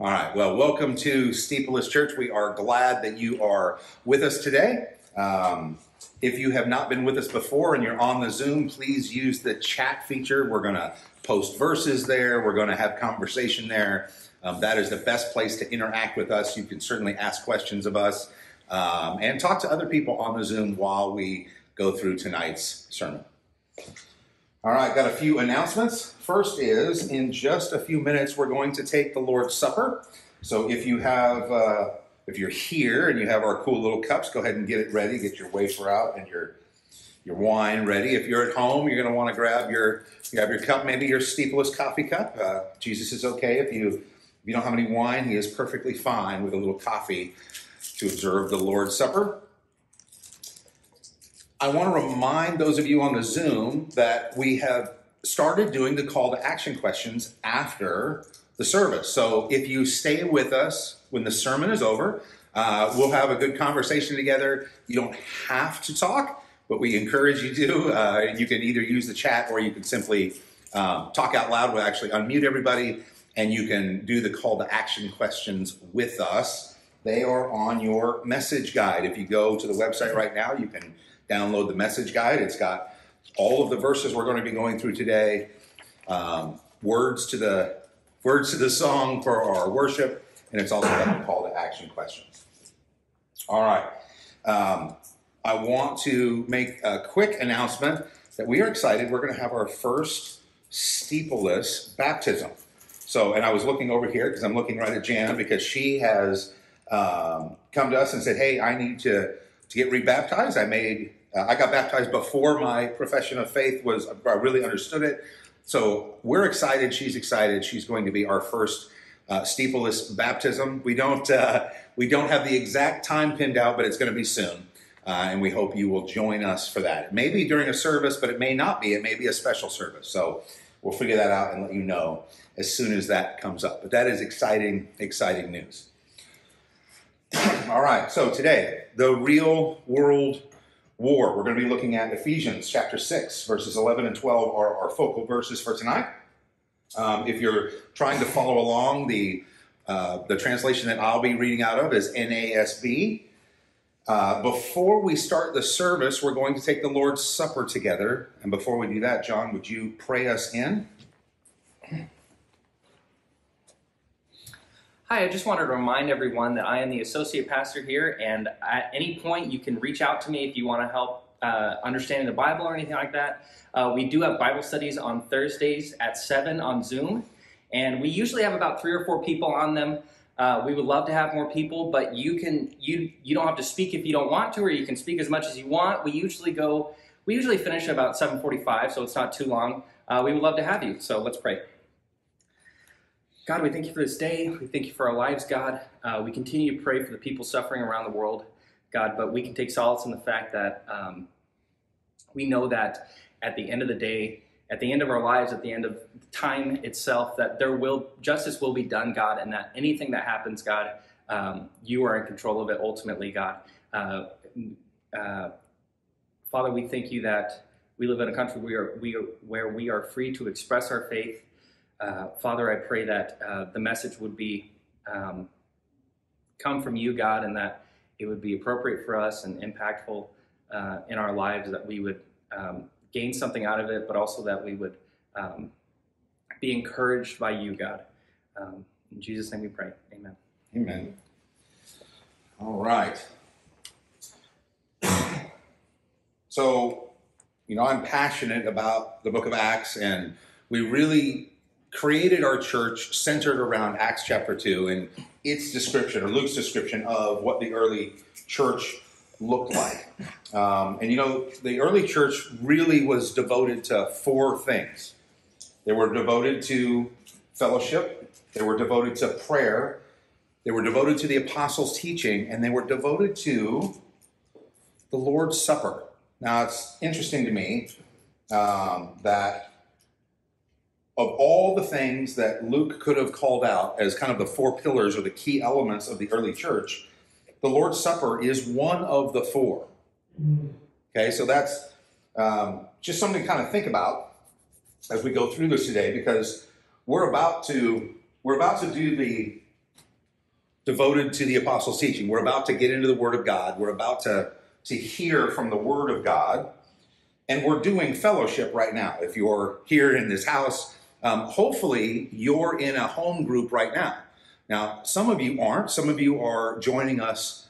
All right. Well, welcome to SteepleLess Church. We are glad that you are with us today. Um, if you have not been with us before and you're on the Zoom, please use the chat feature. We're going to post verses there. We're going to have conversation there. Um, that is the best place to interact with us. You can certainly ask questions of us um, and talk to other people on the Zoom while we go through tonight's sermon. All right, got a few announcements. First is in just a few minutes, we're going to take the Lord's Supper. So if you have, uh, if you're here and you have our cool little cups, go ahead and get it ready. Get your wafer out and your your wine ready. If you're at home, you're going to want to grab your grab your cup, maybe your steepleless coffee cup. Uh, Jesus is okay if you if you don't have any wine. He is perfectly fine with a little coffee to observe the Lord's Supper. I want to remind those of you on the Zoom that we have started doing the call to action questions after the service. So if you stay with us when the sermon is over, uh, we'll have a good conversation together. You don't have to talk, but we encourage you to. Uh, you can either use the chat or you can simply um, talk out loud. We'll actually unmute everybody and you can do the call to action questions with us. They are on your message guide. If you go to the website right now, you can download the message guide. It's got all of the verses we're going to be going through today, um, words to the words to the song for our worship, and it's also got the call to action questions. All right. Um, I want to make a quick announcement that we are excited. We're going to have our first steepleless baptism. So, and I was looking over here because I'm looking right at Jan because she has um, come to us and said, "Hey, I need to to get rebaptized. I made uh, I got baptized before my profession of faith was I really understood it. So we're excited. She's excited. She's going to be our first uh, steepleless baptism. We don't uh, we don't have the exact time pinned out, but it's going to be soon. Uh, and we hope you will join us for that. It may be during a service, but it may not be. It may be a special service. So we'll figure that out and let you know as soon as that comes up. But that is exciting, exciting news. All right, so today, the real world war. We're going to be looking at Ephesians chapter 6, verses 11 and 12 are our focal verses for tonight. Um, if you're trying to follow along, the, uh, the translation that I'll be reading out of is NASB. Uh, before we start the service, we're going to take the Lord's Supper together. And before we do that, John, would you pray us in? Hi, I just wanted to remind everyone that I am the associate pastor here, and at any point you can reach out to me if you want to help uh, understanding the Bible or anything like that. Uh, we do have Bible studies on Thursdays at 7 on Zoom, and we usually have about three or four people on them. Uh, we would love to have more people, but you can you you don't have to speak if you don't want to, or you can speak as much as you want. We usually go we usually finish about 7:45, so it's not too long. Uh, we would love to have you. So let's pray. God, we thank you for this day. We thank you for our lives, God. Uh, we continue to pray for the people suffering around the world, God, but we can take solace in the fact that um, we know that at the end of the day, at the end of our lives, at the end of time itself, that there will justice will be done, God, and that anything that happens, God, um, you are in control of it ultimately, God. Uh, uh, Father, we thank you that we live in a country we are, we are, where we are free to express our faith uh, Father, I pray that uh, the message would be um, come from you, God, and that it would be appropriate for us and impactful uh, in our lives, that we would um, gain something out of it, but also that we would um, be encouraged by you, God. Um, in Jesus' name we pray. Amen. Amen. All right. So, you know, I'm passionate about the book of Acts, and we really created our church centered around Acts chapter 2 and its description, or Luke's description of what the early church looked like. Um, and you know, the early church really was devoted to four things they were devoted to fellowship, they were devoted to prayer, they were devoted to the apostles' teaching, and they were devoted to the Lord's Supper. Now, it's interesting to me um, that of all the things that Luke could have called out as kind of the four pillars or the key elements of the early church, the Lord's Supper is one of the four. Okay, so that's um, just something to kind of think about as we go through this today, because we're about to we're about to do the devoted to the apostles' teaching. We're about to get into the Word of God. We're about to, to hear from the Word of God. And we're doing fellowship right now. If you're here in this house, um, hopefully you're in a home group right now. Now, some of you aren't. Some of you are joining us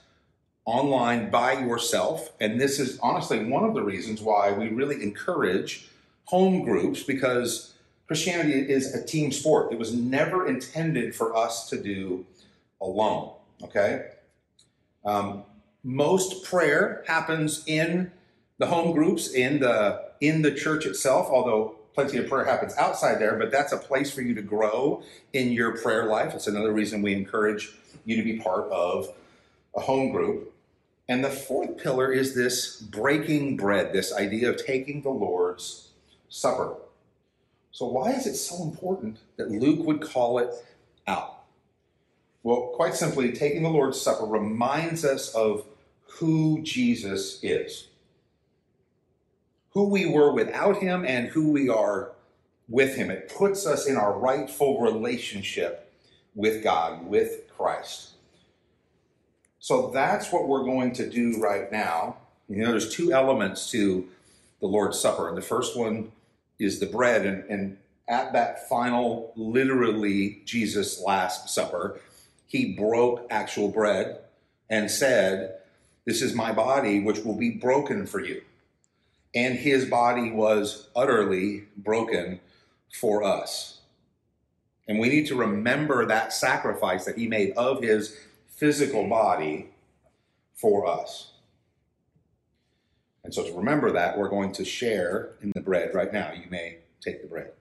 online by yourself. And this is honestly one of the reasons why we really encourage home groups because Christianity is a team sport. It was never intended for us to do alone. Okay? Um, most prayer happens in the home groups, in the in the church itself, although plenty of prayer happens outside there, but that's a place for you to grow in your prayer life. It's another reason we encourage you to be part of a home group. And the fourth pillar is this breaking bread, this idea of taking the Lord's Supper. So, why is it so important that Luke would call it out? Well, quite simply, taking the Lord's Supper reminds us of who Jesus is who we were without him and who we are with him. It puts us in our rightful relationship with God, with Christ. So that's what we're going to do right now. You know, there's two elements to the Lord's Supper. And the first one is the bread. And, and at that final, literally, Jesus' Last Supper, he broke actual bread and said, This is my body, which will be broken for you and his body was utterly broken for us. And we need to remember that sacrifice that he made of his physical body for us. And so, to remember that, we're going to share in the bread right now. You may take the bread.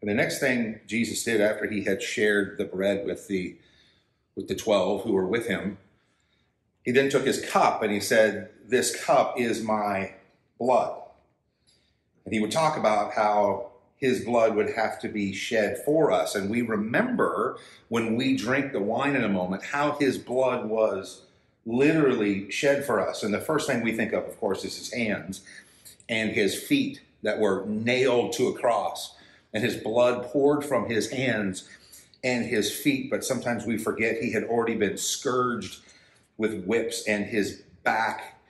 And the next thing Jesus did after he had shared the bread with the with the 12 who were with him. He then took his cup and he said, This cup is my blood. And he would talk about how his blood would have to be shed for us. And we remember when we drink the wine in a moment how his blood was literally shed for us. And the first thing we think of, of course, is his hands and his feet that were nailed to a cross, and his blood poured from his hands and his feet, but sometimes we forget he had already been scourged with whips, and his back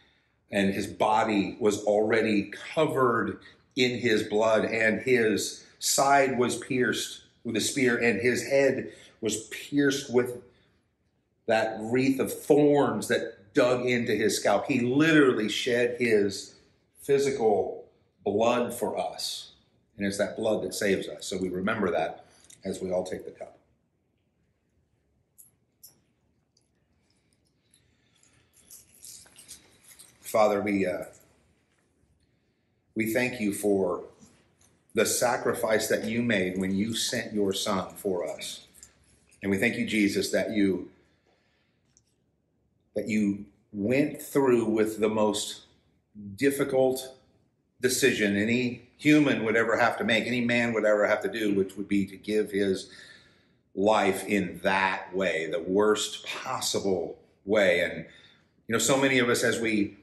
and his body was already covered in his blood, and his side was pierced with a spear, and his head was pierced with that wreath of thorns that dug into his scalp. He literally shed his physical blood for us. And it's that blood that saves us. So we remember that as we all take the cup. Father, we uh, we thank you for the sacrifice that you made when you sent your Son for us, and we thank you, Jesus, that you that you went through with the most difficult decision any human would ever have to make, any man would ever have to do, which would be to give his life in that way, the worst possible way. And you know, so many of us as we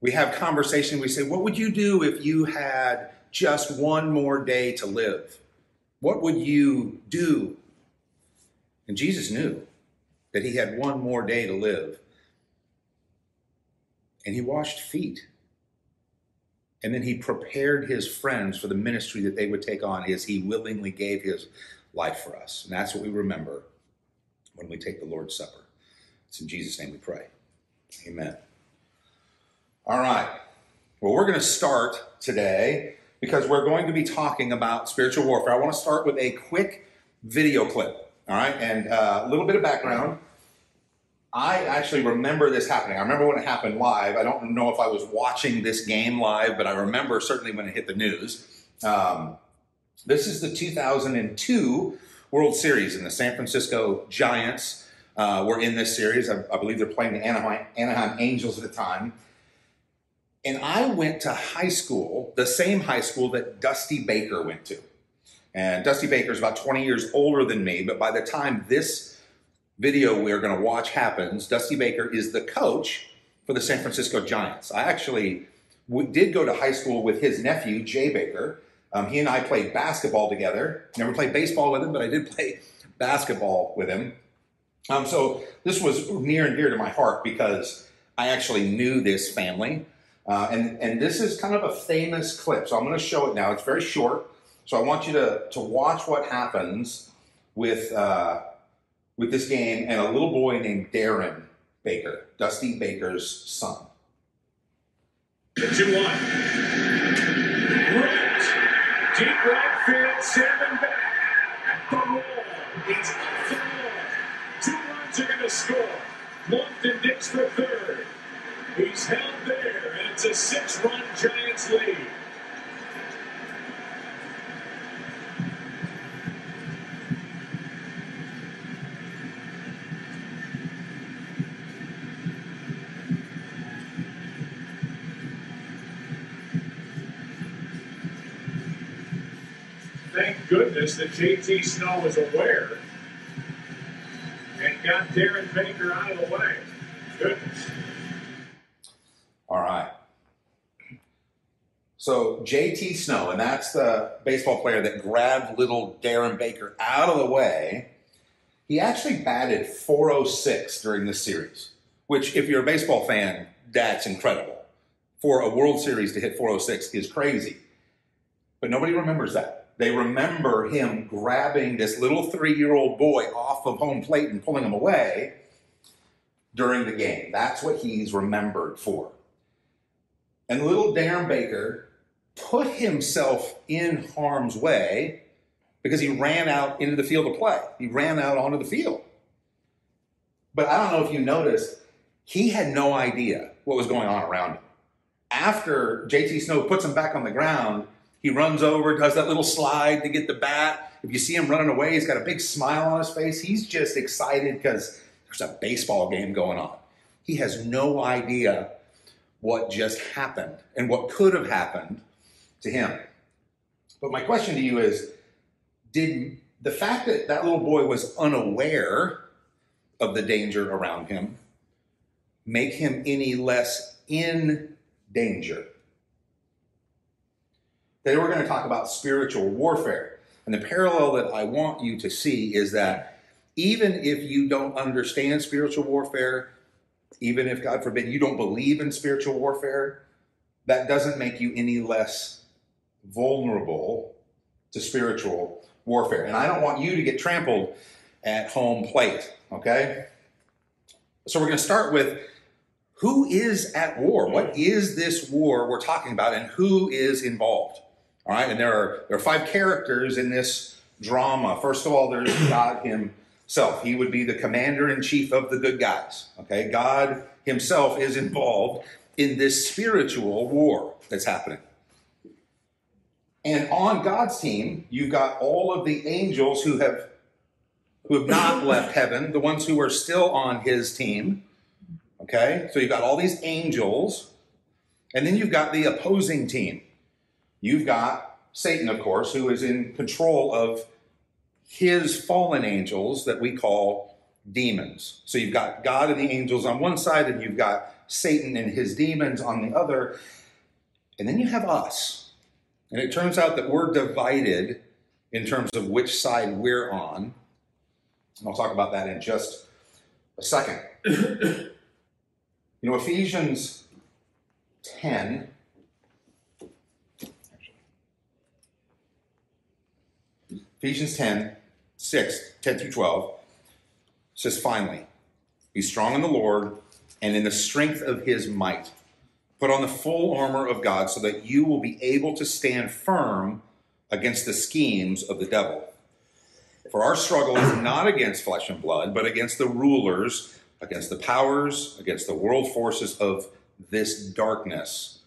we have conversation. We say, What would you do if you had just one more day to live? What would you do? And Jesus knew that he had one more day to live. And he washed feet. And then he prepared his friends for the ministry that they would take on as he willingly gave his life for us. And that's what we remember when we take the Lord's Supper. It's in Jesus' name we pray. Amen. All right. Well, we're going to start today because we're going to be talking about spiritual warfare. I want to start with a quick video clip. All right. And uh, a little bit of background. I actually remember this happening. I remember when it happened live. I don't know if I was watching this game live, but I remember certainly when it hit the news. Um, this is the 2002 World Series, and the San Francisco Giants uh, were in this series. I, I believe they're playing the Anaheim, Anaheim Angels at the time. And I went to high school, the same high school that Dusty Baker went to. And Dusty Baker is about 20 years older than me, but by the time this video we're going to watch happens, Dusty Baker is the coach for the San Francisco Giants. I actually did go to high school with his nephew, Jay Baker, Um, he and I played basketball together. Never played baseball with him, but I did play basketball with him. Um, so this was near and dear to my heart because I actually knew this family. Uh, and, and this is kind of a famous clip. So I'm going to show it now. It's very short. So I want you to, to watch what happens with, uh, with this game and a little boy named Darren Baker, Dusty Baker's son. 2 1. Right. Deep right field, Salmon back. The wall. It's the wall. Two runs are going to score. Lofton digs for third. He's held there, and it's a six run Giants lead. Thank goodness that JT Snow was aware and got Darren Baker out of the way. Goodness. All right. So JT Snow, and that's the baseball player that grabbed little Darren Baker out of the way. He actually batted 406 during this series, which, if you're a baseball fan, that's incredible. For a World Series to hit 406 is crazy. But nobody remembers that. They remember him grabbing this little three year old boy off of home plate and pulling him away during the game. That's what he's remembered for. And little Darren Baker put himself in harm's way because he ran out into the field to play. He ran out onto the field. But I don't know if you noticed, he had no idea what was going on around him. After JT Snow puts him back on the ground, he runs over, does that little slide to get the bat. If you see him running away, he's got a big smile on his face. He's just excited because there's a baseball game going on. He has no idea what just happened and what could have happened to him. But my question to you is did the fact that that little boy was unaware of the danger around him make him any less in danger? Today we're going to talk about spiritual warfare. And the parallel that I want you to see is that even if you don't understand spiritual warfare, even if, God forbid, you don't believe in spiritual warfare, that doesn't make you any less vulnerable to spiritual warfare. And I don't want you to get trampled at home plate, okay? So we're going to start with who is at war? What is this war we're talking about and who is involved? All right, and there are there are five characters in this drama. First of all, there's God himself. So he would be the commander in chief of the good guys. Okay, God himself is involved in this spiritual war that's happening. And on God's team, you've got all of the angels who have who have not left heaven, the ones who are still on his team. Okay? So you've got all these angels, and then you've got the opposing team. You've got Satan, of course, who is in control of his fallen angels that we call demons. So you've got God and the angels on one side, and you've got Satan and his demons on the other. And then you have us. And it turns out that we're divided in terms of which side we're on. And I'll talk about that in just a second. you know, Ephesians 10 Ephesians 10, 6, 10 through 12 says, Finally, be strong in the Lord and in the strength of his might. Put on the full armor of God so that you will be able to stand firm against the schemes of the devil. For our struggle is not against flesh and blood, but against the rulers, against the powers, against the world forces of this darkness,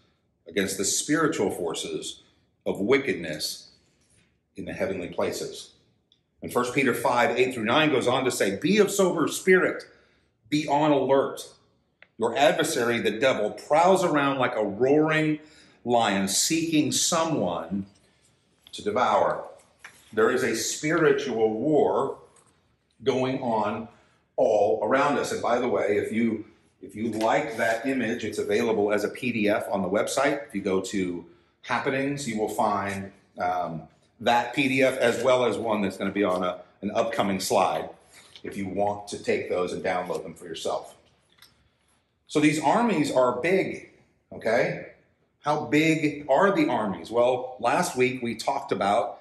against the spiritual forces of wickedness in the heavenly places. And 1 Peter 5, 8 through 9 goes on to say, Be of sober spirit, be on alert. Your adversary, the devil, prowls around like a roaring lion, seeking someone to devour. There is a spiritual war going on all around us. And by the way, if you if you like that image, it's available as a PDF on the website. If you go to happenings, you will find um, that PDF as well as one that's going to be on a, an upcoming slide if you want to take those and download them for yourself. So these armies are big, okay? How big are the armies? Well, last week we talked about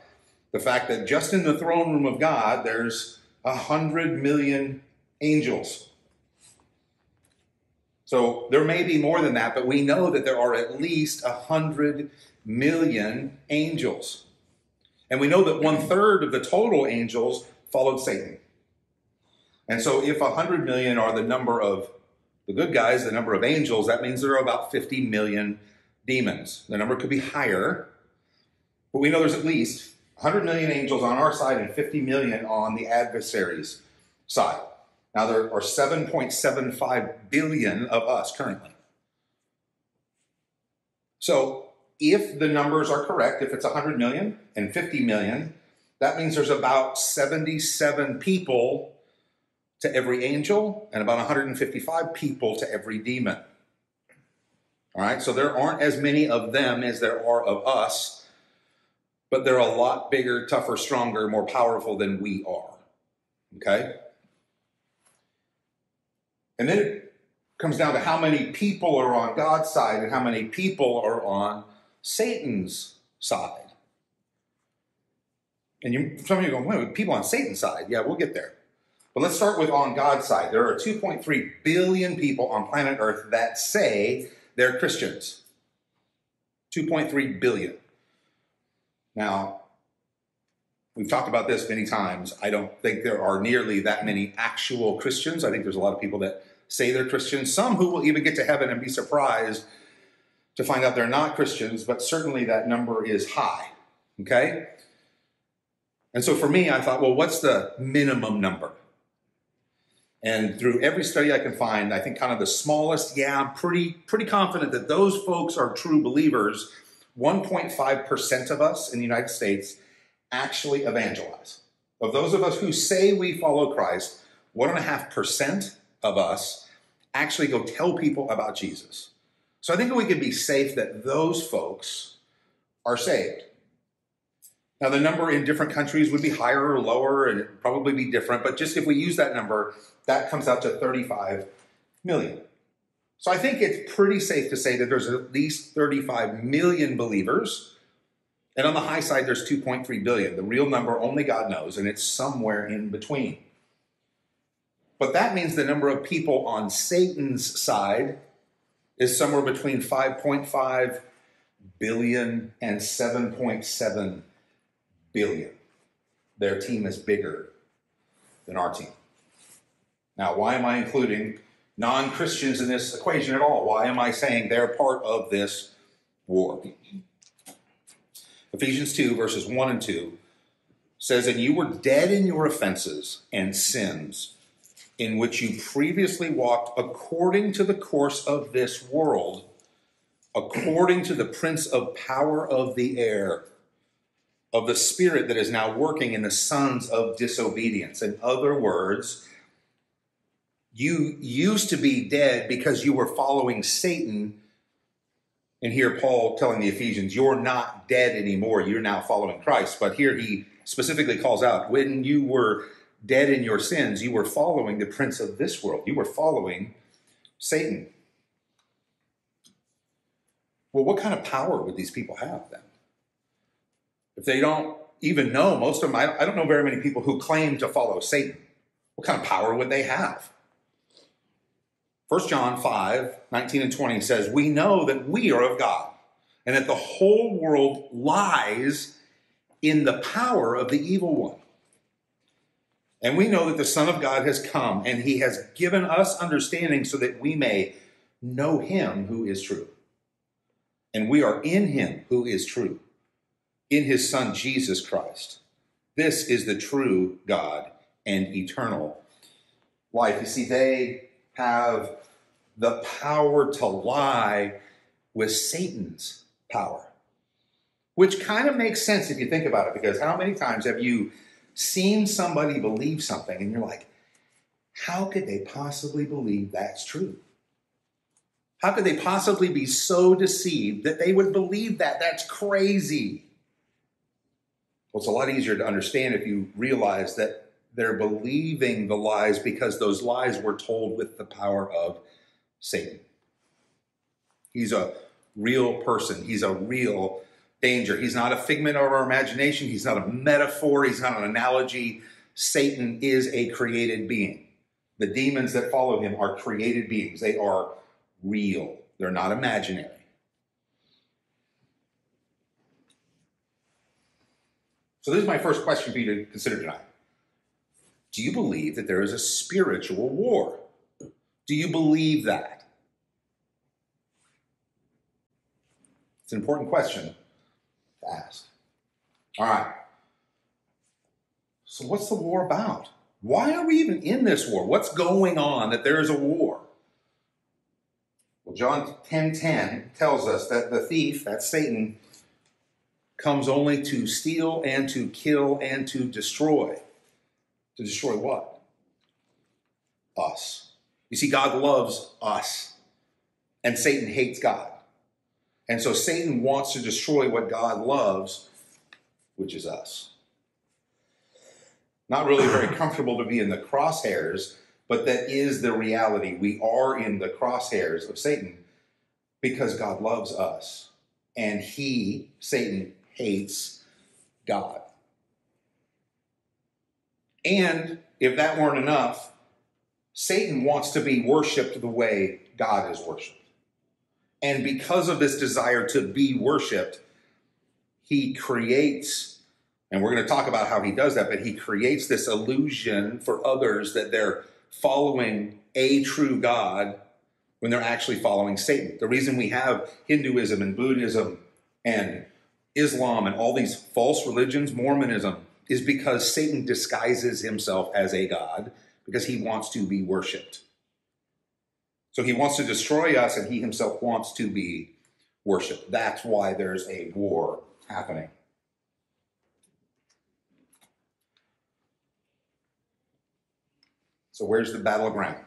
the fact that just in the throne room of God, there's a hundred million angels. So there may be more than that, but we know that there are at least a hundred million angels. And we know that one third of the total angels followed Satan. And so if a hundred million are the number of the good guys, the number of angels, that means there are about 50 million demons. The number could be higher, but we know there's at least 100 million angels on our side and 50 million on the adversary's side. Now, there are 7.75 billion of us currently. So, if the numbers are correct, if it's 100 million and 50 million, that means there's about 77 people to every angel and about 155 people to every demon. All right, so there aren't as many of them as there are of us, but they're a lot bigger, tougher, stronger, more powerful than we are. Okay? And then it comes down to how many people are on God's side and how many people are on Satan's side. And you, some of you are going, wait, people on Satan's side. Yeah, we'll get there. But let's start with on God's side. There are 2.3 billion people on planet Earth that say they're Christians. 2.3 billion. Now, we've talked about this many times. I don't think there are nearly that many actual Christians. I think there's a lot of people that say they're Christians, some who will even get to heaven and be surprised to find out they're not Christians, but certainly that number is high. Okay? And so for me, I thought, well, what's the minimum number? And through every study I can find, I think kind of the smallest, yeah, I'm pretty pretty confident that those folks are true believers. 1.5% of us in the United States actually evangelize. Of those of us who say we follow Christ, 1.5% of us actually go tell people about Jesus. So I think we can be safe that those folks are saved. Now, the number in different countries would be higher or lower, and it'd probably be different, but just if we use that number, that comes out to 35 million. So I think it's pretty safe to say that there's at least 35 million believers. And on the high side, there's 2.3 billion. The real number only God knows, and it's somewhere in between. But that means the number of people on Satan's side is somewhere between 5.5 billion and 7.7 billion. Their team is bigger than our team. Now, why am I including non Christians in this equation at all? Why am I saying they're part of this war? Ephesians 2, verses 1 and 2 says, And you were dead in your offenses and sins, in which you previously walked according to the course of this world, according to the prince of power of the air of the spirit that is now working in the sons of disobedience. In other words, you used to be dead because you were following Satan. And here, Paul telling the Ephesians, you're not dead anymore. You're now following Christ. But here he specifically calls out when you were dead in your sins, you were following the prince of this world. You were following Satan. Well, what kind of power would these people have then? if they don't even know, most of them, I, don't know very many people who claim to follow Satan. What kind of power would they have? 1 John 5 19 and 20 says, We know that we are of God, and that the whole world lies in the power of the evil one. And we know that the Son of God has come, and he has given us understanding so that we may know him who is true. And we are in him who is true in his Son Jesus Christ. This is the true God and eternal life. You see, they have the power to lie with Satan's power, which kind of makes sense if you think about it, because how many times have you seen somebody believe something and you're like, how could they possibly believe that's true? How could they possibly be so deceived that they would believe that? That's crazy. Well, it's a lot easier to understand if you realize that they're believing the lies because those lies were told with the power of Satan. He's a real person, he's a real danger. He's not a figment of our imagination, he's not a metaphor, he's not an analogy. Satan is a created being. The demons that follow him are created beings, they are real, they're not imaginary. So, this is my first question for you to consider tonight. Do you believe that there is a spiritual war? Do you believe that? It's an important question ask. All right. So, what's the war about? Why are we even in this war? What's going on that there is a war? Well, John 10 10 tells us that the thief, that's Satan, comes only to steal and to kill and to destroy. To destroy what? Us. You see, God loves us, and Satan hates God. And so Satan wants to destroy what God loves, which is us. Not really very comfortable to be in the crosshairs, but that is the reality. We are in the crosshairs of Satan because God loves us. And he, Satan, hates God. And if that weren't enough, Satan wants to be worshiped the way God is worshiped. And because of this desire to be worshiped, he creates, and we're going to talk about how he does that, but he creates this illusion for others that they're following a true God when they're actually following Satan. The reason we have Hinduism and Buddhism and Islam and all these false religions, Mormonism, is because Satan disguises himself as a God because he wants to be worshiped. So he wants to destroy us and he himself wants to be worshiped. That's why there's a war happening. So, where's the battleground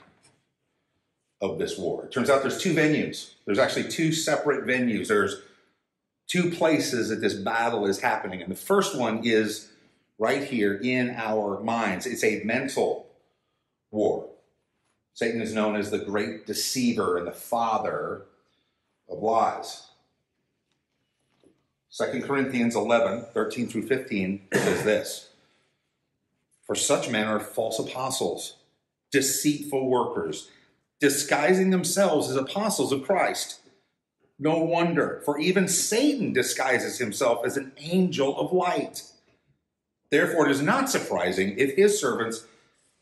of this war? It turns out there's two venues. There's actually two separate venues. There's two places that this battle is happening. And the first one is right here in our minds. It's a mental war. Satan is known as the great deceiver and the father of lies. 2 Corinthians 11, 13 through 15 says this For such men are false apostles, deceitful workers, disguising themselves as apostles of Christ. No wonder, for even Satan disguises himself as an angel of light. Therefore, it is not surprising if his servants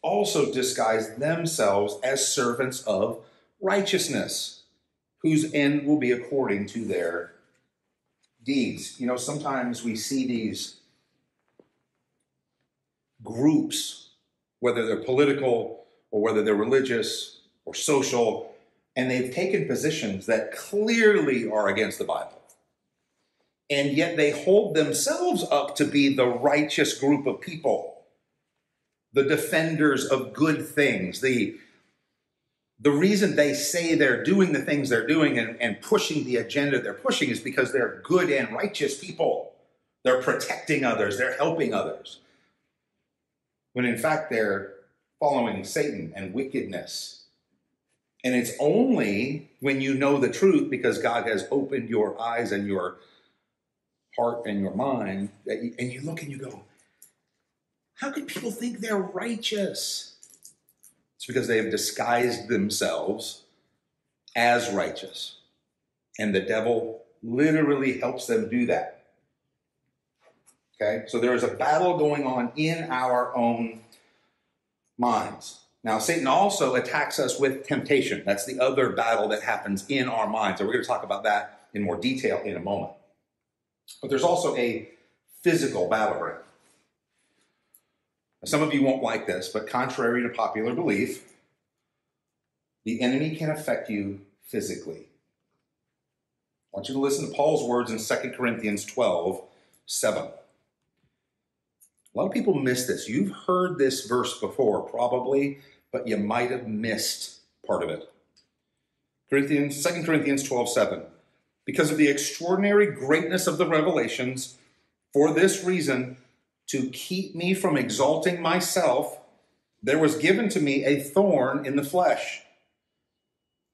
also disguise themselves as servants of righteousness, whose end will be according to their deeds. You know, sometimes we see these groups, whether they're political or whether they're religious or social, and they've taken positions that clearly are against the Bible. And yet they hold themselves up to be the righteous group of people, the defenders of good things, the the reason they say they're doing the things they're doing and, and pushing the agenda they're pushing is because they're good and righteous people. They're protecting others, they're helping others. When in fact they're following Satan and wickedness and it's only when you know the truth, because God has opened your eyes and your heart and your mind, that you, and you look and you go, how can people think they're righteous? It's because they have disguised themselves as righteous. And the devil literally helps them do that. Okay? So there is a battle going on in our own minds. Now, Satan also attacks us with temptation. That's the other battle that happens in our minds. And we're going to talk about that in more detail in a moment. But there's also a physical battleground. Some of you won't like this, but contrary to popular belief, the enemy can affect you physically. I want you to listen to Paul's words in 2 Corinthians 12 7. A lot of people miss this. You've heard this verse before, probably, but you might have missed part of it. Corinthians, 2 Corinthians 12 7. Because of the extraordinary greatness of the revelations, for this reason, to keep me from exalting myself, there was given to me a thorn in the flesh,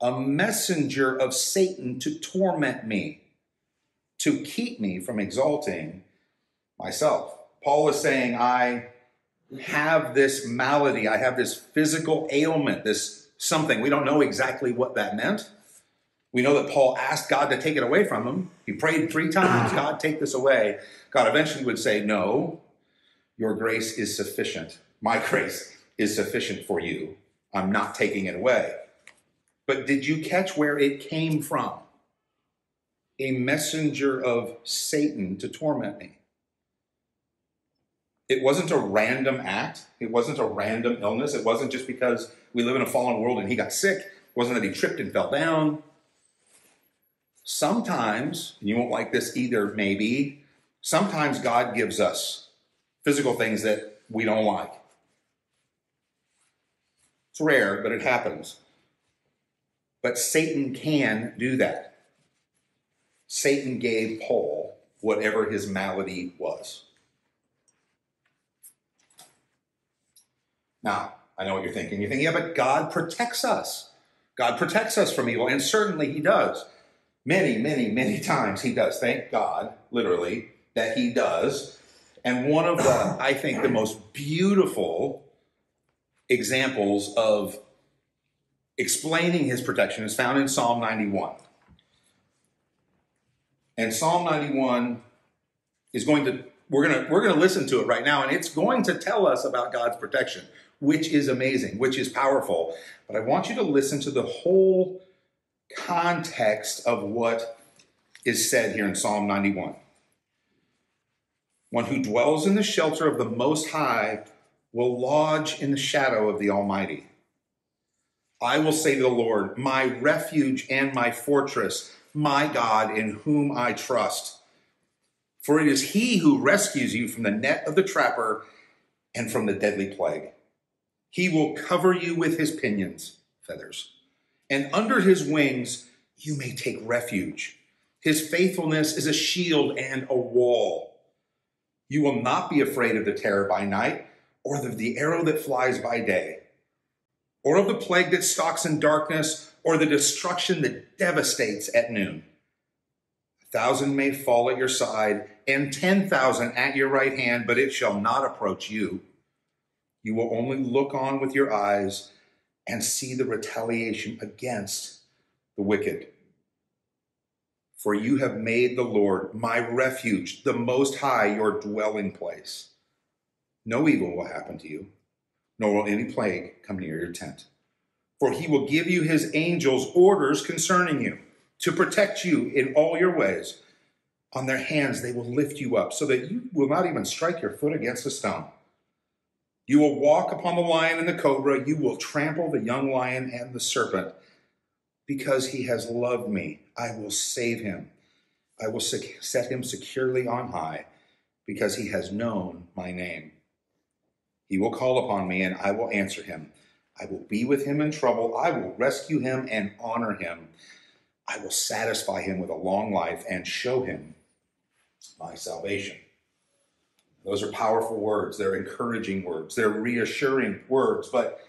a messenger of Satan to torment me, to keep me from exalting myself. Paul is saying, I have this malady, I have this physical ailment, this something. We don't know exactly what that meant. We know that Paul asked God to take it away from him. He prayed three times, God, take this away. God eventually would say, No, your grace is sufficient. My grace is sufficient for you. I'm not taking it away. But did you catch where it came from? A messenger of Satan to torment me. It wasn't a random act. It wasn't a random illness. It wasn't just because we live in a fallen world and he got sick. It wasn't that he tripped and fell down. Sometimes, you won't like this either, maybe, sometimes God gives us physical things that we don't like. It's rare, but it happens. But Satan can do that. Satan gave Paul whatever his malady was. Now, I know what you're thinking. You're thinking, yeah, but God protects us. God protects us from evil, and certainly He does. Many, many, many times He does. Thank God, literally, that He does. And one of the, I think, the most beautiful examples of explaining His protection is found in Psalm 91. And Psalm 91 is going to we're going to we're going to listen to it right now and it's going to tell us about God's protection which is amazing, which is powerful. But I want you to listen to the whole context of what is said here in Psalm 91. One who dwells in the shelter of the Most High will lodge in the shadow of the Almighty. I will say to the Lord, my refuge and my fortress, my God in whom I trust. For it is he who rescues you from the net of the trapper and from the deadly plague. He will cover you with his pinions, feathers, and under his wings you may take refuge. His faithfulness is a shield and a wall. You will not be afraid of the terror by night, or of the arrow that flies by day, or of the plague that stalks in darkness, or the destruction that devastates at noon. A thousand may fall at your side, and ten thousand at your right hand, but it shall not approach you. You will only look on with your eyes and see the retaliation against the wicked. For you have made the Lord my refuge, the Most High, your dwelling place. No evil will happen to you, nor will any plague come near your tent. For he will give you his angels orders concerning you to protect you in all your ways. On their hands they will lift you up so that you will not even strike your foot against a stone. You will walk upon the lion and the cobra. You will trample the young lion and the serpent. Because he has loved me, I will save him. I will set him securely on high, because he has known my name. He will call upon me, and I will answer him. I will be with him in trouble. I will rescue him and honor him. I will satisfy him with a long life and show him my salvation. Those are powerful words. They're encouraging words. They're reassuring words. But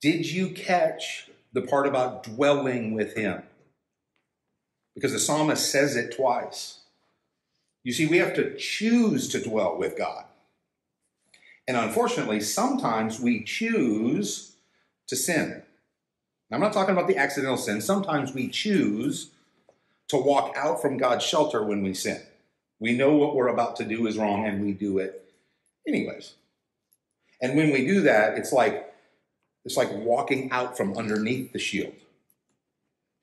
did you catch the part about dwelling with Him? Because the psalmist says it twice. You see, we have to choose to dwell with God. And unfortunately, sometimes we choose to sin. I'm not talking about the accidental sin. Sometimes we choose to walk out from God's shelter when we sin. We know what we're about to do is wrong and we do it anyways. And when we do that, it's like it's like walking out from underneath the shield.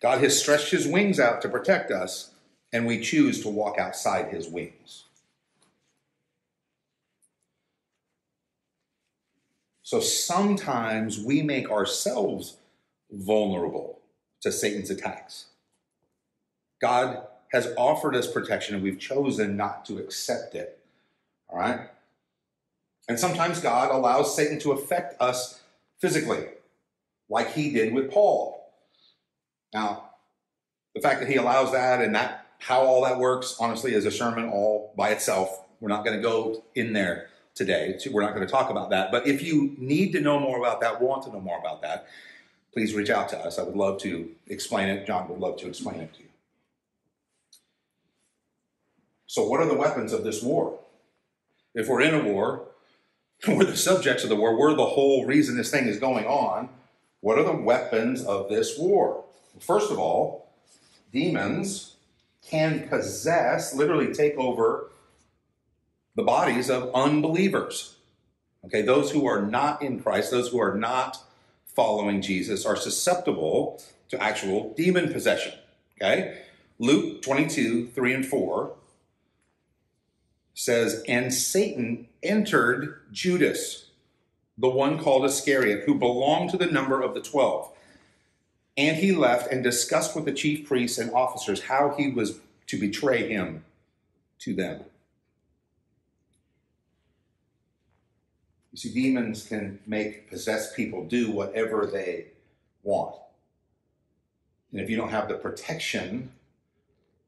God has stretched his wings out to protect us, and we choose to walk outside his wings. So sometimes we make ourselves vulnerable to Satan's attacks. God has offered us protection and we've chosen not to accept it. All right? And sometimes God allows Satan to affect us physically, like he did with Paul. Now, the fact that he allows that and that how all that works, honestly, is a sermon all by itself. We're not going to go in there today. We're not going to talk about that. But if you need to know more about that, want to know more about that, please reach out to us. I would love to explain it. John would love to explain it to you. So, what are the weapons of this war? If we're in a war, we're the subjects of the war, we're the whole reason this thing is going on. What are the weapons of this war? First of all, demons can possess, literally take over the bodies of unbelievers. Okay, those who are not in Christ, those who are not following Jesus, are susceptible to actual demon possession. Okay, Luke 22, 3 and 4 says, And Satan entered Judas, the one called Iscariot, who belonged to the number of the twelve. And he left and discussed with the chief priests and officers how he was to betray him to them. You see, demons can make possessed people do whatever they want. And if you don't have the protection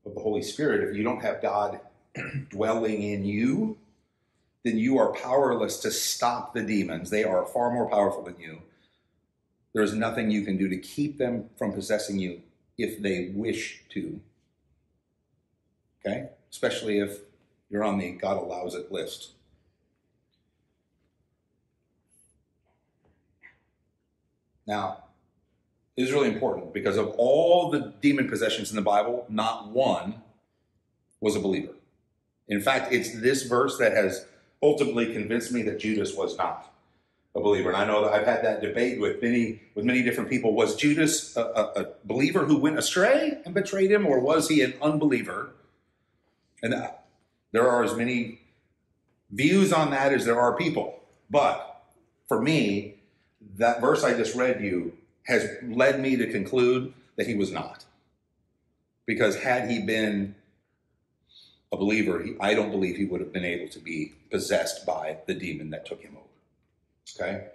of the Holy Spirit, if you don't have God dwelling in you, then you are powerless to stop the demons. They are far more powerful than you. There is nothing you can do to keep them from possessing you if they wish to. Okay? Especially if you're on the God allows it list. Now, this is really important because of all the demon possessions in the Bible, not one was a believer. In fact, it's this verse that has ultimately convinced me that Judas was not a believer. And I know that I've had that debate with many with many different people. Was Judas a, a, a believer who went astray and betrayed him, or was he an unbeliever? And that, there are as many views on that as there are people. But for me, that verse I just read you has led me to conclude that he was not. Because had he been a believer, he, I don't believe he would have been able to be possessed by the demon that took him over. Okay?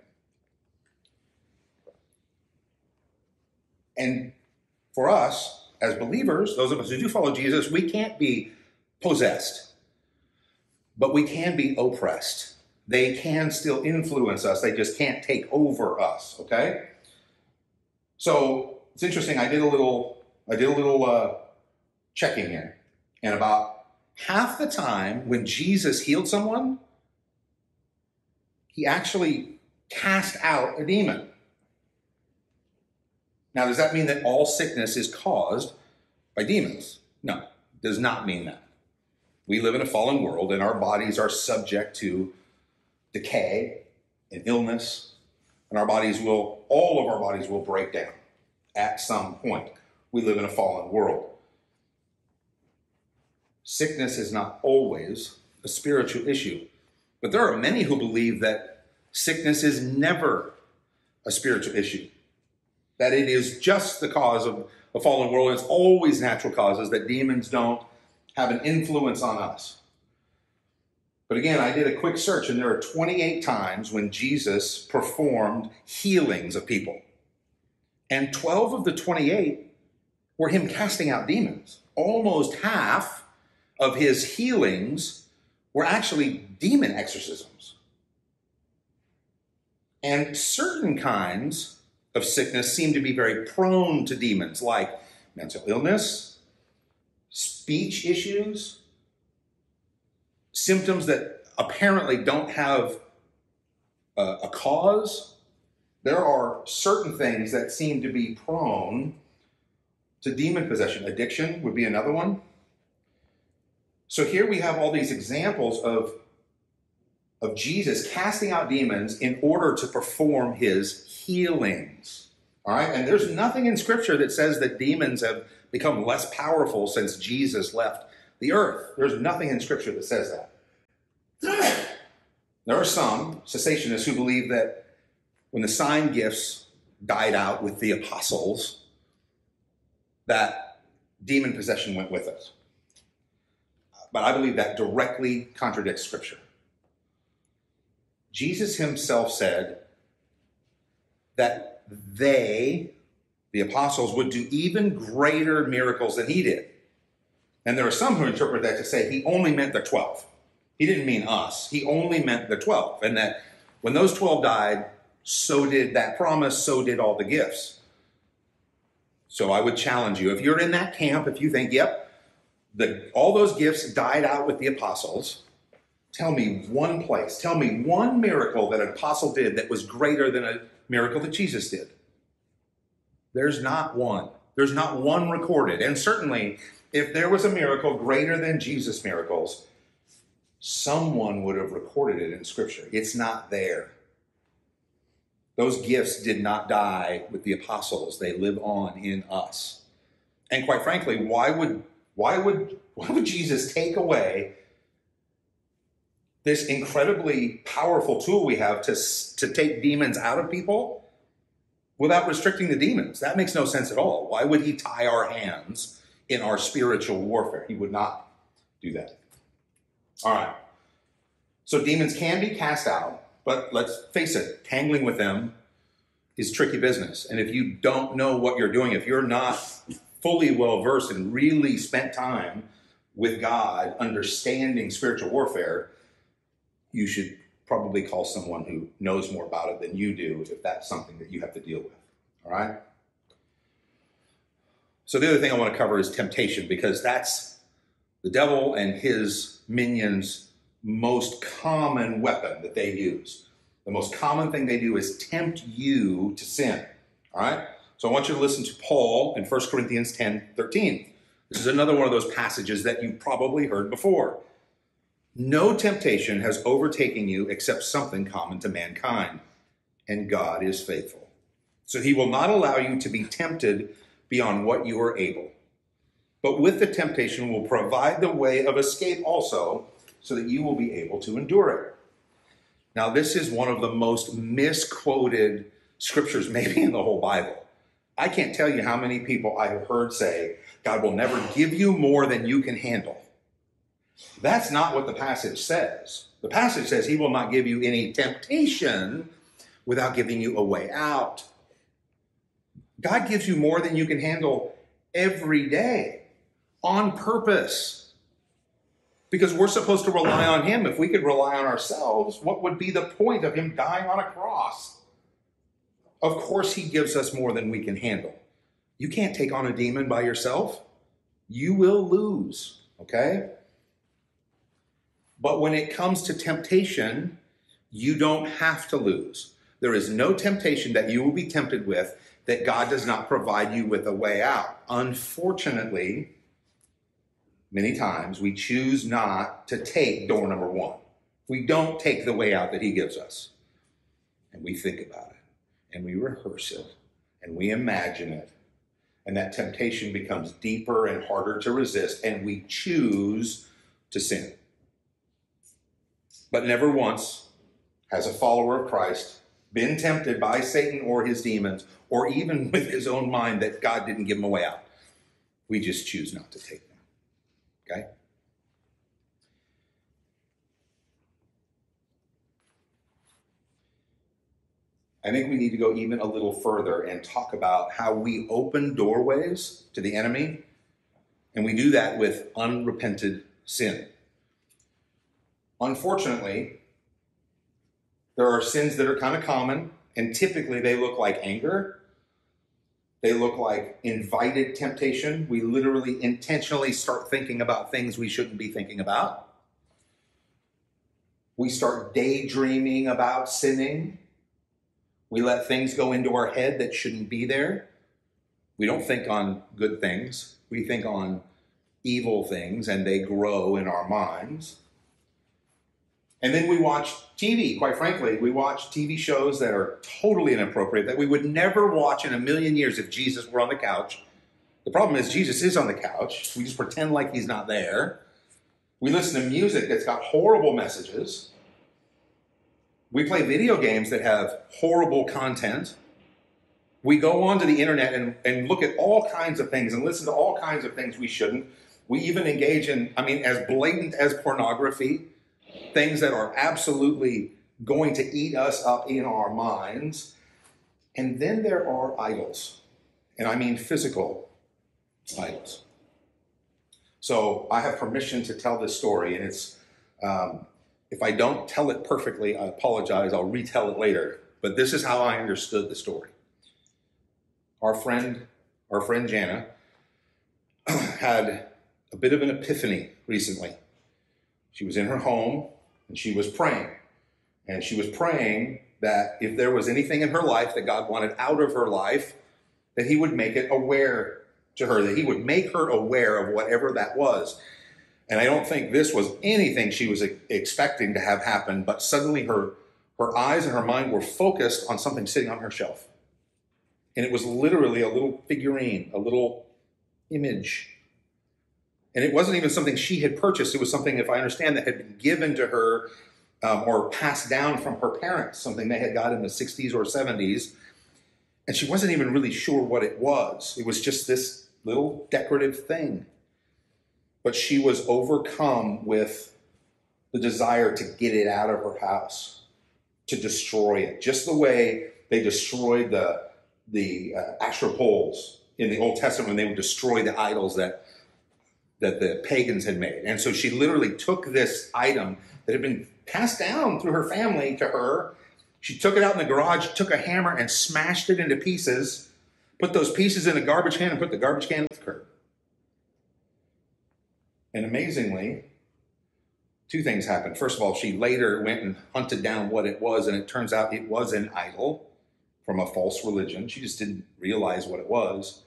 And for us, as believers, those of us who do follow Jesus, we can't be possessed, but we can be oppressed. They can still influence us, they just can't take over us, okay? So it's interesting, I did a little, I did a little uh, checking here, and about half the time when Jesus healed someone, he actually cast out a demon. Now, does that mean that all sickness is caused by demons? No, does not mean that. We live in a fallen world and our bodies are subject to decay and illness, and our bodies will, all of our bodies will break down at some point. We live in a fallen world sickness is not always a spiritual issue. But there are many who believe that sickness is never a spiritual issue, that it is just the cause of a fallen world. It's always natural causes, that demons don't have an influence on us. But again, I did a quick search, and there are 28 times when Jesus performed healings of people. And 12 of the 28 were him casting out demons. Almost half of his healings were actually demon exorcisms. And certain kinds of sickness seem to be very prone to demons, like mental illness, speech issues, symptoms that apparently don't have a, a cause. There are certain things that seem to be prone to demon possession. Addiction would be another one. So here we have all these examples of, of Jesus casting out demons in order to perform his healings. All right, and there's nothing in Scripture that says that demons have become less powerful since Jesus left the earth. There's nothing in Scripture that says that. There are some cessationists who believe that when the sign gifts died out with the apostles, that demon possession went with us. But I believe that directly contradicts Scripture. Jesus himself said that they, the apostles, would do even greater miracles than he did. And there are some who interpret that to say he only meant the 12. He didn't mean us. He only meant the 12. And that when those 12 died, so did that promise, so did all the gifts. So I would challenge you if you're in that camp, if you think, yep, the, all those gifts died out with the apostles, tell me one place, tell me one miracle that an apostle did that was greater than a miracle that Jesus did. There's not one. There's not one recorded. And certainly, if there was a miracle greater than Jesus' miracles, someone would have recorded it in Scripture. It's not there. Those gifts did not die with the apostles, they live on in us. And quite frankly, why would why would why would Jesus take away this incredibly powerful tool we have to, to take demons out of people without restricting the demons? That makes no sense at all. Why would he tie our hands in our spiritual warfare? He would not do that. All right. So demons can be cast out but let's face it, tangling with them is tricky business. And if you don't know what you're doing, if you're not fully well versed and really spent time with God understanding spiritual warfare, you should probably call someone who knows more about it than you do if that's something that you have to deal with. All right? So, the other thing I want to cover is temptation because that's the devil and his minions most common weapon that they use. The most common thing they do is tempt you to sin. All right? So I want you to listen to Paul in 1 Corinthians 10 13. This is another one of those passages that you've probably heard before. No temptation has overtaken you except something common to mankind, and God is faithful. So he will not allow you to be tempted beyond what you are able. But with the temptation will provide the way of escape also so that you will be able to endure it. Now, this is one of the most misquoted scriptures, maybe in the whole Bible. I can't tell you how many people I have heard say, God will never give you more than you can handle. That's not what the passage says. The passage says he will not give you any temptation without giving you a way out. God gives you more than you can handle every day on purpose because we're supposed to rely on him. If we could rely on ourselves, what would be the point of him dying on a cross? Of course, he gives us more than we can handle. You can't take on a demon by yourself. You will lose, okay? But when it comes to temptation, you don't have to lose. There is no temptation that you will be tempted with that God does not provide you with a way out. Unfortunately, many times we choose not to take door number one. We don't take the way out that he gives us. And we think about it, and we rehearse it, and we imagine it. And that temptation becomes deeper and harder to resist, and we choose to sin. But never once has a follower of Christ been tempted by Satan or his demons, or even with his own mind that God didn't give him a way out. We just choose not to take them. Okay? I think we need to go even a little further and talk about how we open doorways to the enemy, and we do that with unrepented sin. Unfortunately, there are sins that are kind of common, and typically they look like anger they look like invited temptation. We literally intentionally start thinking about things we shouldn't be thinking about. We start daydreaming about sinning. We let things go into our head that shouldn't be there. We don't think on good things, we think on evil things, and they grow in our minds. And then we watch TV, quite frankly. We watch TV shows that are totally inappropriate, that we would never watch in a million years if Jesus were on the couch. The problem is, Jesus is on the couch. We just pretend like he's not there. We listen to music that's got horrible messages. We play video games that have horrible content. We go onto the internet and, and look at all kinds of things and listen to all kinds of things we shouldn't. We even engage in, I mean, as blatant as pornography things that are absolutely going to eat us up in our minds. And then there are idols, and I mean physical idols. So I have permission to tell this story, and it's Um, if I don't tell it perfectly, I apologize. I'll retell it later. But this is how I understood the story. Our friend, our friend Jana, had a bit of an epiphany recently. She was in her home and she was praying. And she was praying that if there was anything in her life that God wanted out of her life, that He would make it aware to her, that He would make her aware of whatever that was. And I don't think this was anything she was expecting to have happen, but suddenly her, her eyes and her mind were focused on something sitting on her shelf. And it was literally a little figurine, a little image. And it wasn't even something she had purchased. It was something, if I understand, that had been given to her um, or passed down from her parents, something they had got in the 60s or 70s. And she wasn't even really sure what it was. It was just this little decorative thing. But she was overcome with the desire to get it out of her house, to destroy it, just the way they destroyed the, the uh, Asherah poles in the Old Testament when they would destroy the idols that, that the pagans had made. And so she literally took this item that had been passed down through her family to her. She took it out in the garage, took a hammer and smashed it into pieces, put those pieces in a garbage can, and put the garbage can with her. And amazingly, two things happened. First of all, she later went and hunted down what it was, and it turns out it was an idol from a false religion. She just didn't realize what it was.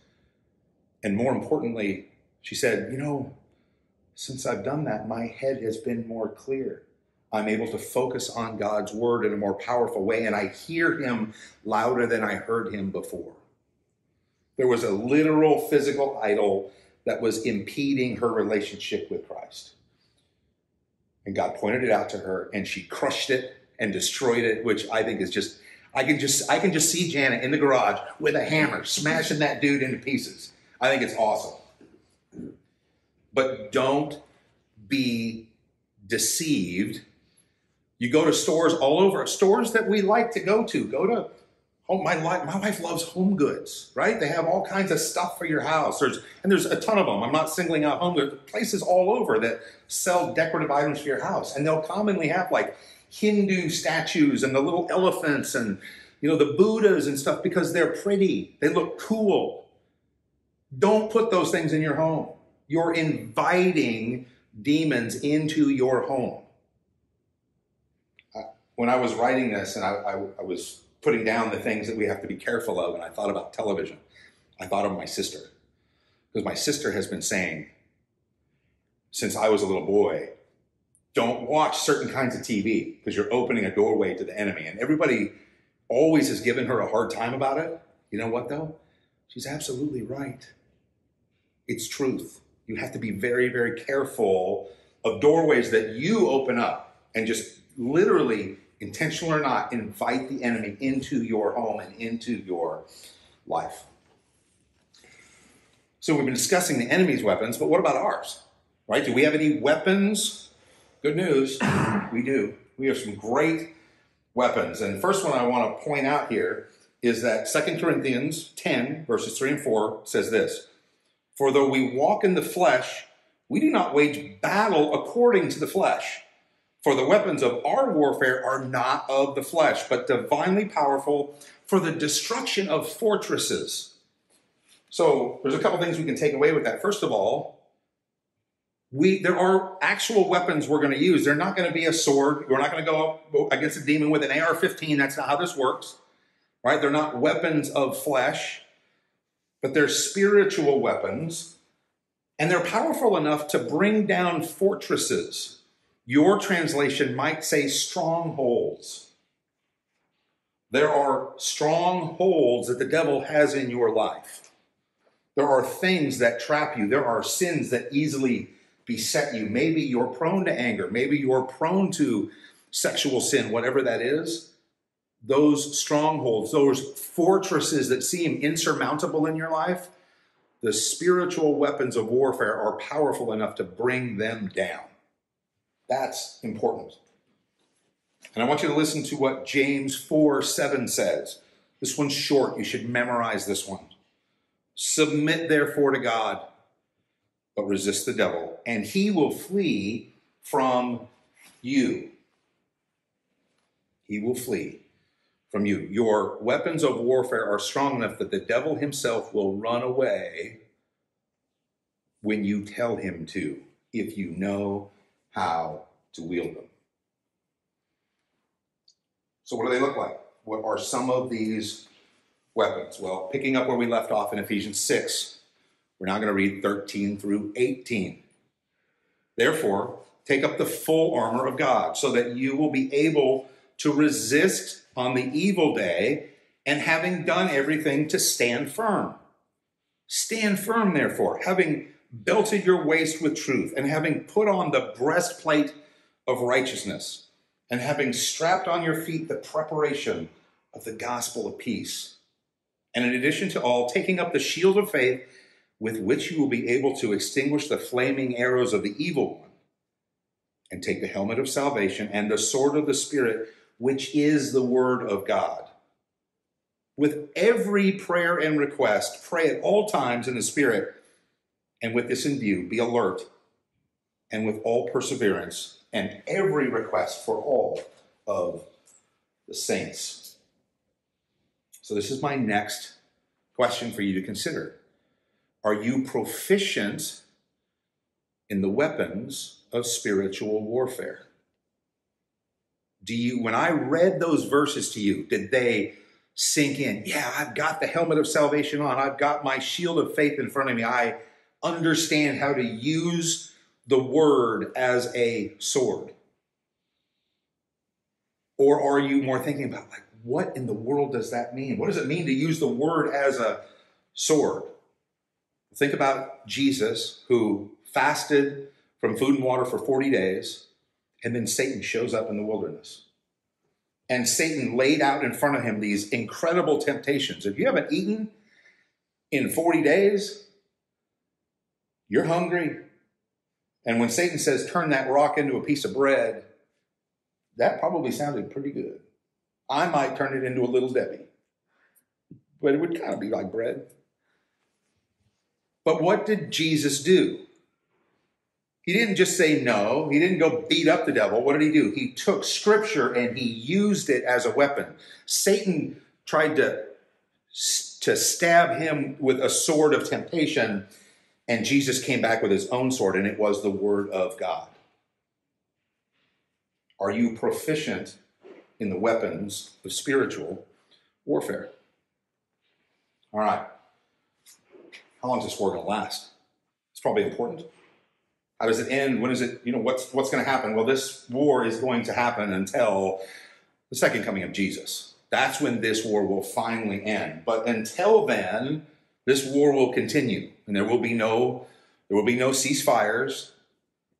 And more importantly, she said, You know, since I've done that, my head has been more clear. I'm able to focus on God's word in a more powerful way, and I hear him louder than I heard him before. There was a literal physical idol that was impeding her relationship with Christ. And God pointed it out to her, and she crushed it and destroyed it, which I think is just I can just I can just see Janet in the garage with a hammer smashing that dude into pieces. I think it's awesome. But don't be deceived you go to stores all over, stores that we like to go to. Go to home. My wife, my wife loves HomeGoods, right? They have all kinds of stuff for your house. There's and there's a ton of them. I'm not singling out HomeGoods. Places all over that sell decorative items for your house, and they'll commonly have like Hindu statues and the little elephants and you know the Buddhas and stuff because they're pretty. They look cool. Don't put those things in your home. You're inviting demons into your home when I was writing this and I, I, I, was putting down the things that we have to be careful of, and I thought about television, I thought of my sister. Because my sister has been saying, since I was a little boy, don't watch certain kinds of TV because you're opening a doorway to the enemy. And everybody always has given her a hard time about it. You know what, though? She's absolutely right. It's truth. You have to be very, very careful of doorways that you open up and just literally intentional or not, invite the enemy into your home and into your life. So we've been discussing the enemy's weapons, but what about ours? Right? Do we have any weapons? Good news, we do. We have some great weapons. And the first one I want to point out here is that 2 Corinthians 10, verses 3 and 4 says this For though we walk in the flesh, we do not wage battle according to the flesh. For the weapons of our warfare are not of the flesh, but divinely powerful for the destruction of fortresses. So there's a couple things we can take away with that. First of all, we there are actual weapons we're going to use. They're not going to be a sword. We're not going to go against a demon with an AR-15. That's not how this works. Right? They're not weapons of flesh, but they're spiritual weapons, and they're powerful enough to bring down fortresses. Your translation might say strongholds. There are strongholds that the devil has in your life. There are things that trap you. There are sins that easily beset you. Maybe you're prone to anger. Maybe you're prone to sexual sin, whatever that is. Those strongholds, those fortresses that seem insurmountable in your life, the spiritual weapons of warfare are powerful enough to bring them down. That's important. And I want you to listen to what James 4 7 says. This one's short. You should memorize this one. Submit therefore to God, but resist the devil, and he will flee from you, he will flee from you. Your weapons of warfare are strong enough that the devil himself will run away when you tell him to, if you know how to wield them. So, what do they look like? What are some of these weapons? Well, picking up where we left off in Ephesians 6, we're now going to read 13 through 18. Therefore, take up the full armor of God so that you will be able to resist on the evil day and having done everything to stand firm. Stand firm, therefore, having belted your waist with truth and having put on the breastplate of righteousness and having strapped on your feet the preparation of the gospel of peace. And in addition to all, taking up the shield of faith with which you will be able to extinguish the flaming arrows of the evil one, and take the helmet of salvation and the sword of the Spirit, which is the word of God. With every prayer and request, pray at all times in the Spirit, and with this in view, be alert, and with all perseverance, and every request for all of the saints. So, this is my next question for you to consider. Are you proficient in the weapons of spiritual warfare? Do you, when I read those verses to you, did they sink in? Yeah, I've got the helmet of salvation on. I've got my shield of faith in front of me. I understand how to use the word as a sword. Or are you more thinking about, like, what in the world does that mean? What does it mean to use the word as a sword? Think about Jesus who fasted from food and water for 40 days, and then Satan shows up in the wilderness. And Satan laid out in front of him these incredible temptations. If you haven't eaten in 40 days, you're hungry. And when Satan says, turn that rock into a piece of bread, that probably sounded pretty good. I might turn it into a Little Debbie, but it would kind of be like bread. But what did Jesus do? He didn't just say no. He didn't go beat up the devil. What did he do? He took scripture and he used it as a weapon. Satan tried to, to stab him with a sword of temptation, and Jesus came back with his own sword, and it was the word of God. Are you proficient in the weapons of spiritual warfare? All right. How long is this war going to last? It's probably important. How does it end? When is it? You know, what's what's going to happen? Well, this war is going to happen until the second coming of Jesus. That's when this war will finally end. But until then, this war will continue, and there will be no there will be no ceasefires.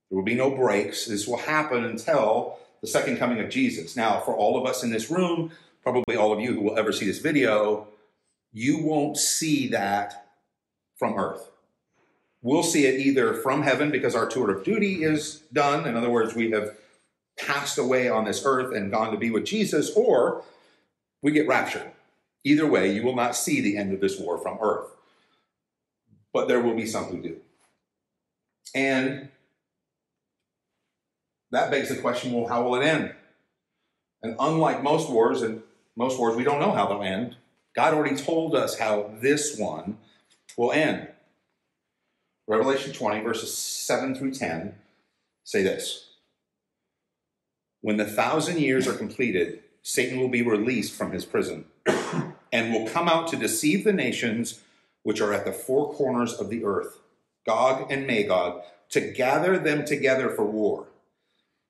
There will be no breaks. This will happen until the second coming of Jesus. Now, for all of us in this room, probably all of you who will ever see this video, you won't see that from earth. We'll see it either from heaven because our tour of duty is done. In other words, we have passed away on this earth and gone to be with Jesus, or we get raptured. Either way, you will not see the end of this war from earth. But there will be some who do. And that begs the question well, how will it end? And unlike most wars, and most wars we don't know how they'll end, God already told us how this one will end. Revelation 20, verses 7 through 10 say this When the thousand years are completed, Satan will be released from his prison and will come out to deceive the nations which are at the four corners of the earth, Gog and Magog, to gather them together for war.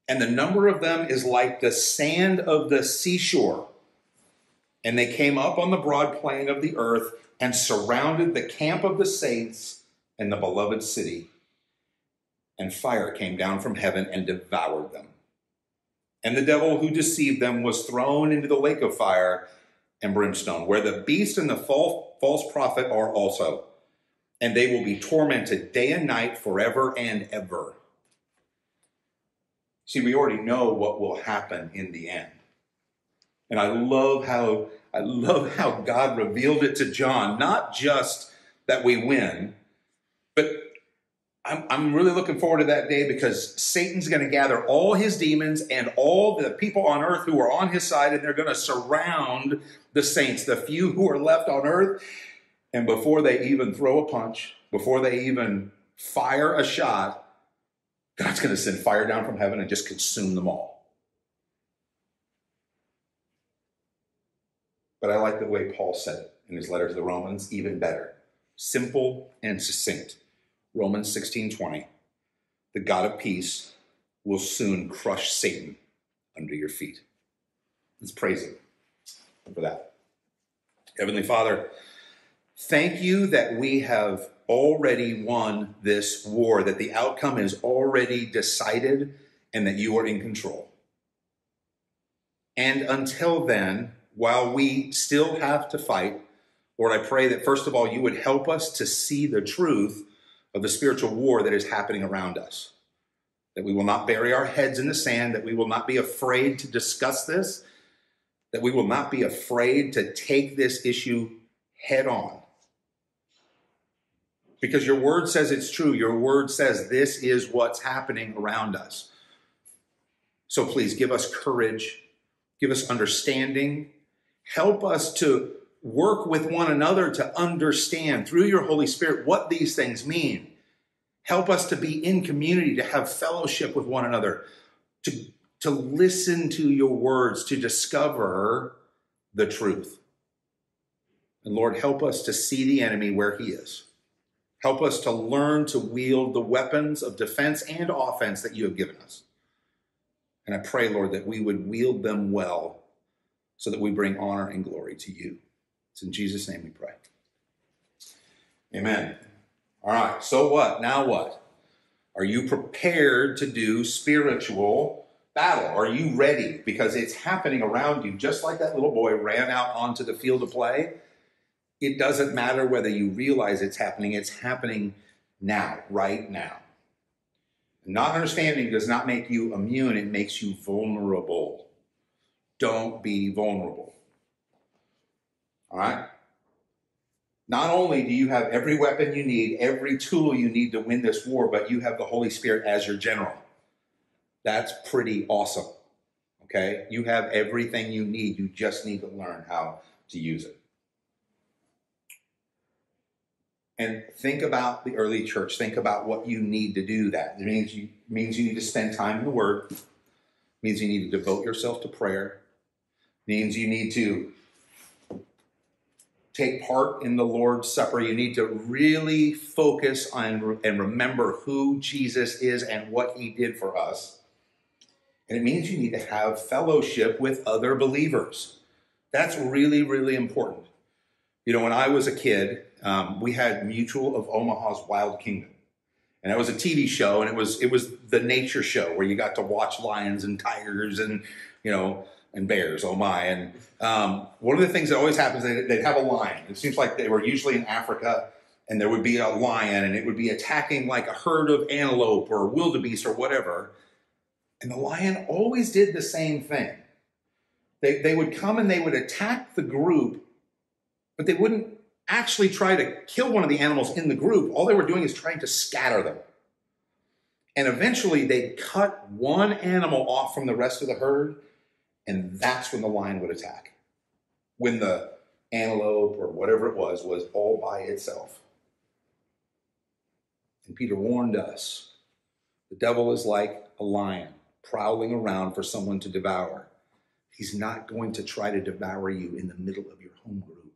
And the number of them is like the sand of the seashore. And they came up on the broad plain of the earth and surrounded the camp of the saints and the beloved city. And fire came down from heaven and devoured them. And the devil who deceived them was thrown into the lake of fire and brimstone, where the beast and the false prophet are also. And they will be tormented day and night forever and ever. See, we already know what will happen in the end. And I love how I love how God revealed it to John, not just that we win, but I'm, I'm really looking forward to that day because Satan's going to gather all his demons and all the people on earth who are on his side, and they're going to surround the saints, the few who are left on earth. And before they even throw a punch, before they even fire a shot, God's going to send fire down from heaven and just consume them all. But I like the way Paul said it in his letter to the Romans, even better. Simple and succinct. Romans 16:20. The God of peace will soon crush Satan under your feet. Let's praise him for that. Heavenly Father, thank you that we have already won this war, that the outcome is already decided, and that you are in control. And until then, while we still have to fight, Lord, I pray that first of all, you would help us to see the truth of the spiritual war that is happening around us. That we will not bury our heads in the sand, that we will not be afraid to discuss this, that we will not be afraid to take this issue head on. Because your word says it's true. Your word says this is what's happening around us. So please give us courage, give us understanding, help us to work with one another to understand through your Holy Spirit what these things mean. Help us to be in community, to have fellowship with one another, to, to listen to your words, to discover the truth. And Lord, help us to see the enemy where he is. Help us to learn to wield the weapons of defense and offense that you have given us. And I pray, Lord, that we would wield them well so that we bring honor and glory to you. It's in Jesus' name we pray. Amen. All right, so what? Now what? Are you prepared to do spiritual battle? Are you ready? Because it's happening around you, just like that little boy ran out onto the field to play. It doesn't matter whether you realize it's happening, it's happening now, right now. Not understanding does not make you immune, it makes you vulnerable. Don't be vulnerable. All right? Not only do you have every weapon you need, every tool you need to win this war, but you have the Holy Spirit as your general. That's pretty awesome. Okay? You have everything you need. You just need to learn how to use it. And think about the early church. Think about what you need to do that. It means you, means you need to spend time in the Word. It means you need to devote yourself to prayer. It means you need to take part in the Lord's Supper, you need to really focus on and remember who Jesus is and what he did for us. And it means you need to have fellowship with other believers. That's really, really important. You know, when I was a kid, um, we had Mutual of Omaha's Wild Kingdom. And it was a TV show, and it was it was the nature show where you got to watch lions and tigers and you know and bears. Oh my! And um, one of the things that always happens, they, they'd have a lion. It seems like they were usually in Africa, and there would be a lion, and it would be attacking like a herd of antelope or wildebeest or whatever. And the lion always did the same thing. They, they would come and they would attack the group, but they wouldn't actually try to kill one of the animals in the group. All they were doing is trying to scatter them. And eventually they'd cut one animal off from the rest of the herd and that's when the lion would attack. When the antelope or whatever it was was all by itself. And Peter warned us the devil is like a lion prowling around for someone to devour. He's not going to try to devour you in the middle of your home group.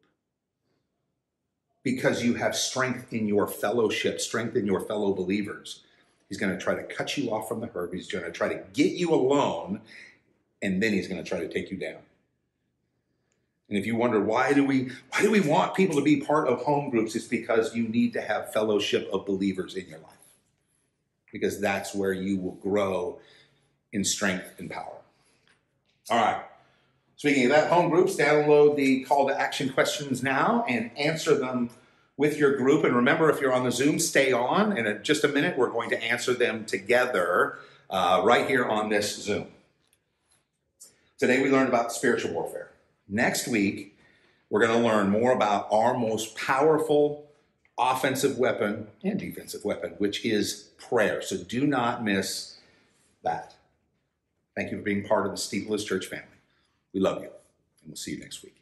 Because you have strength in your fellowship, strength in your fellow believers. He's going to try to cut you off from the herd. He's going to try to get you alone and then he's going to try to take you down. And if you wonder why do we why do we want people to be part of home groups, it's because you need to have fellowship of believers in your life. Because that's where you will grow in strength and power. All right. Speaking of that, home groups, download the call to action questions now and answer them with your group. And remember, if you're on the Zoom, stay on. And in just a minute, we're going to answer them together uh, right here on this Zoom. Today we learned about spiritual warfare. Next week, we're going to learn more about our most powerful offensive weapon and defensive weapon, which is prayer. So do not miss that. Thank you for being part of the Steepleless Church family. We love you, and we'll see you next week.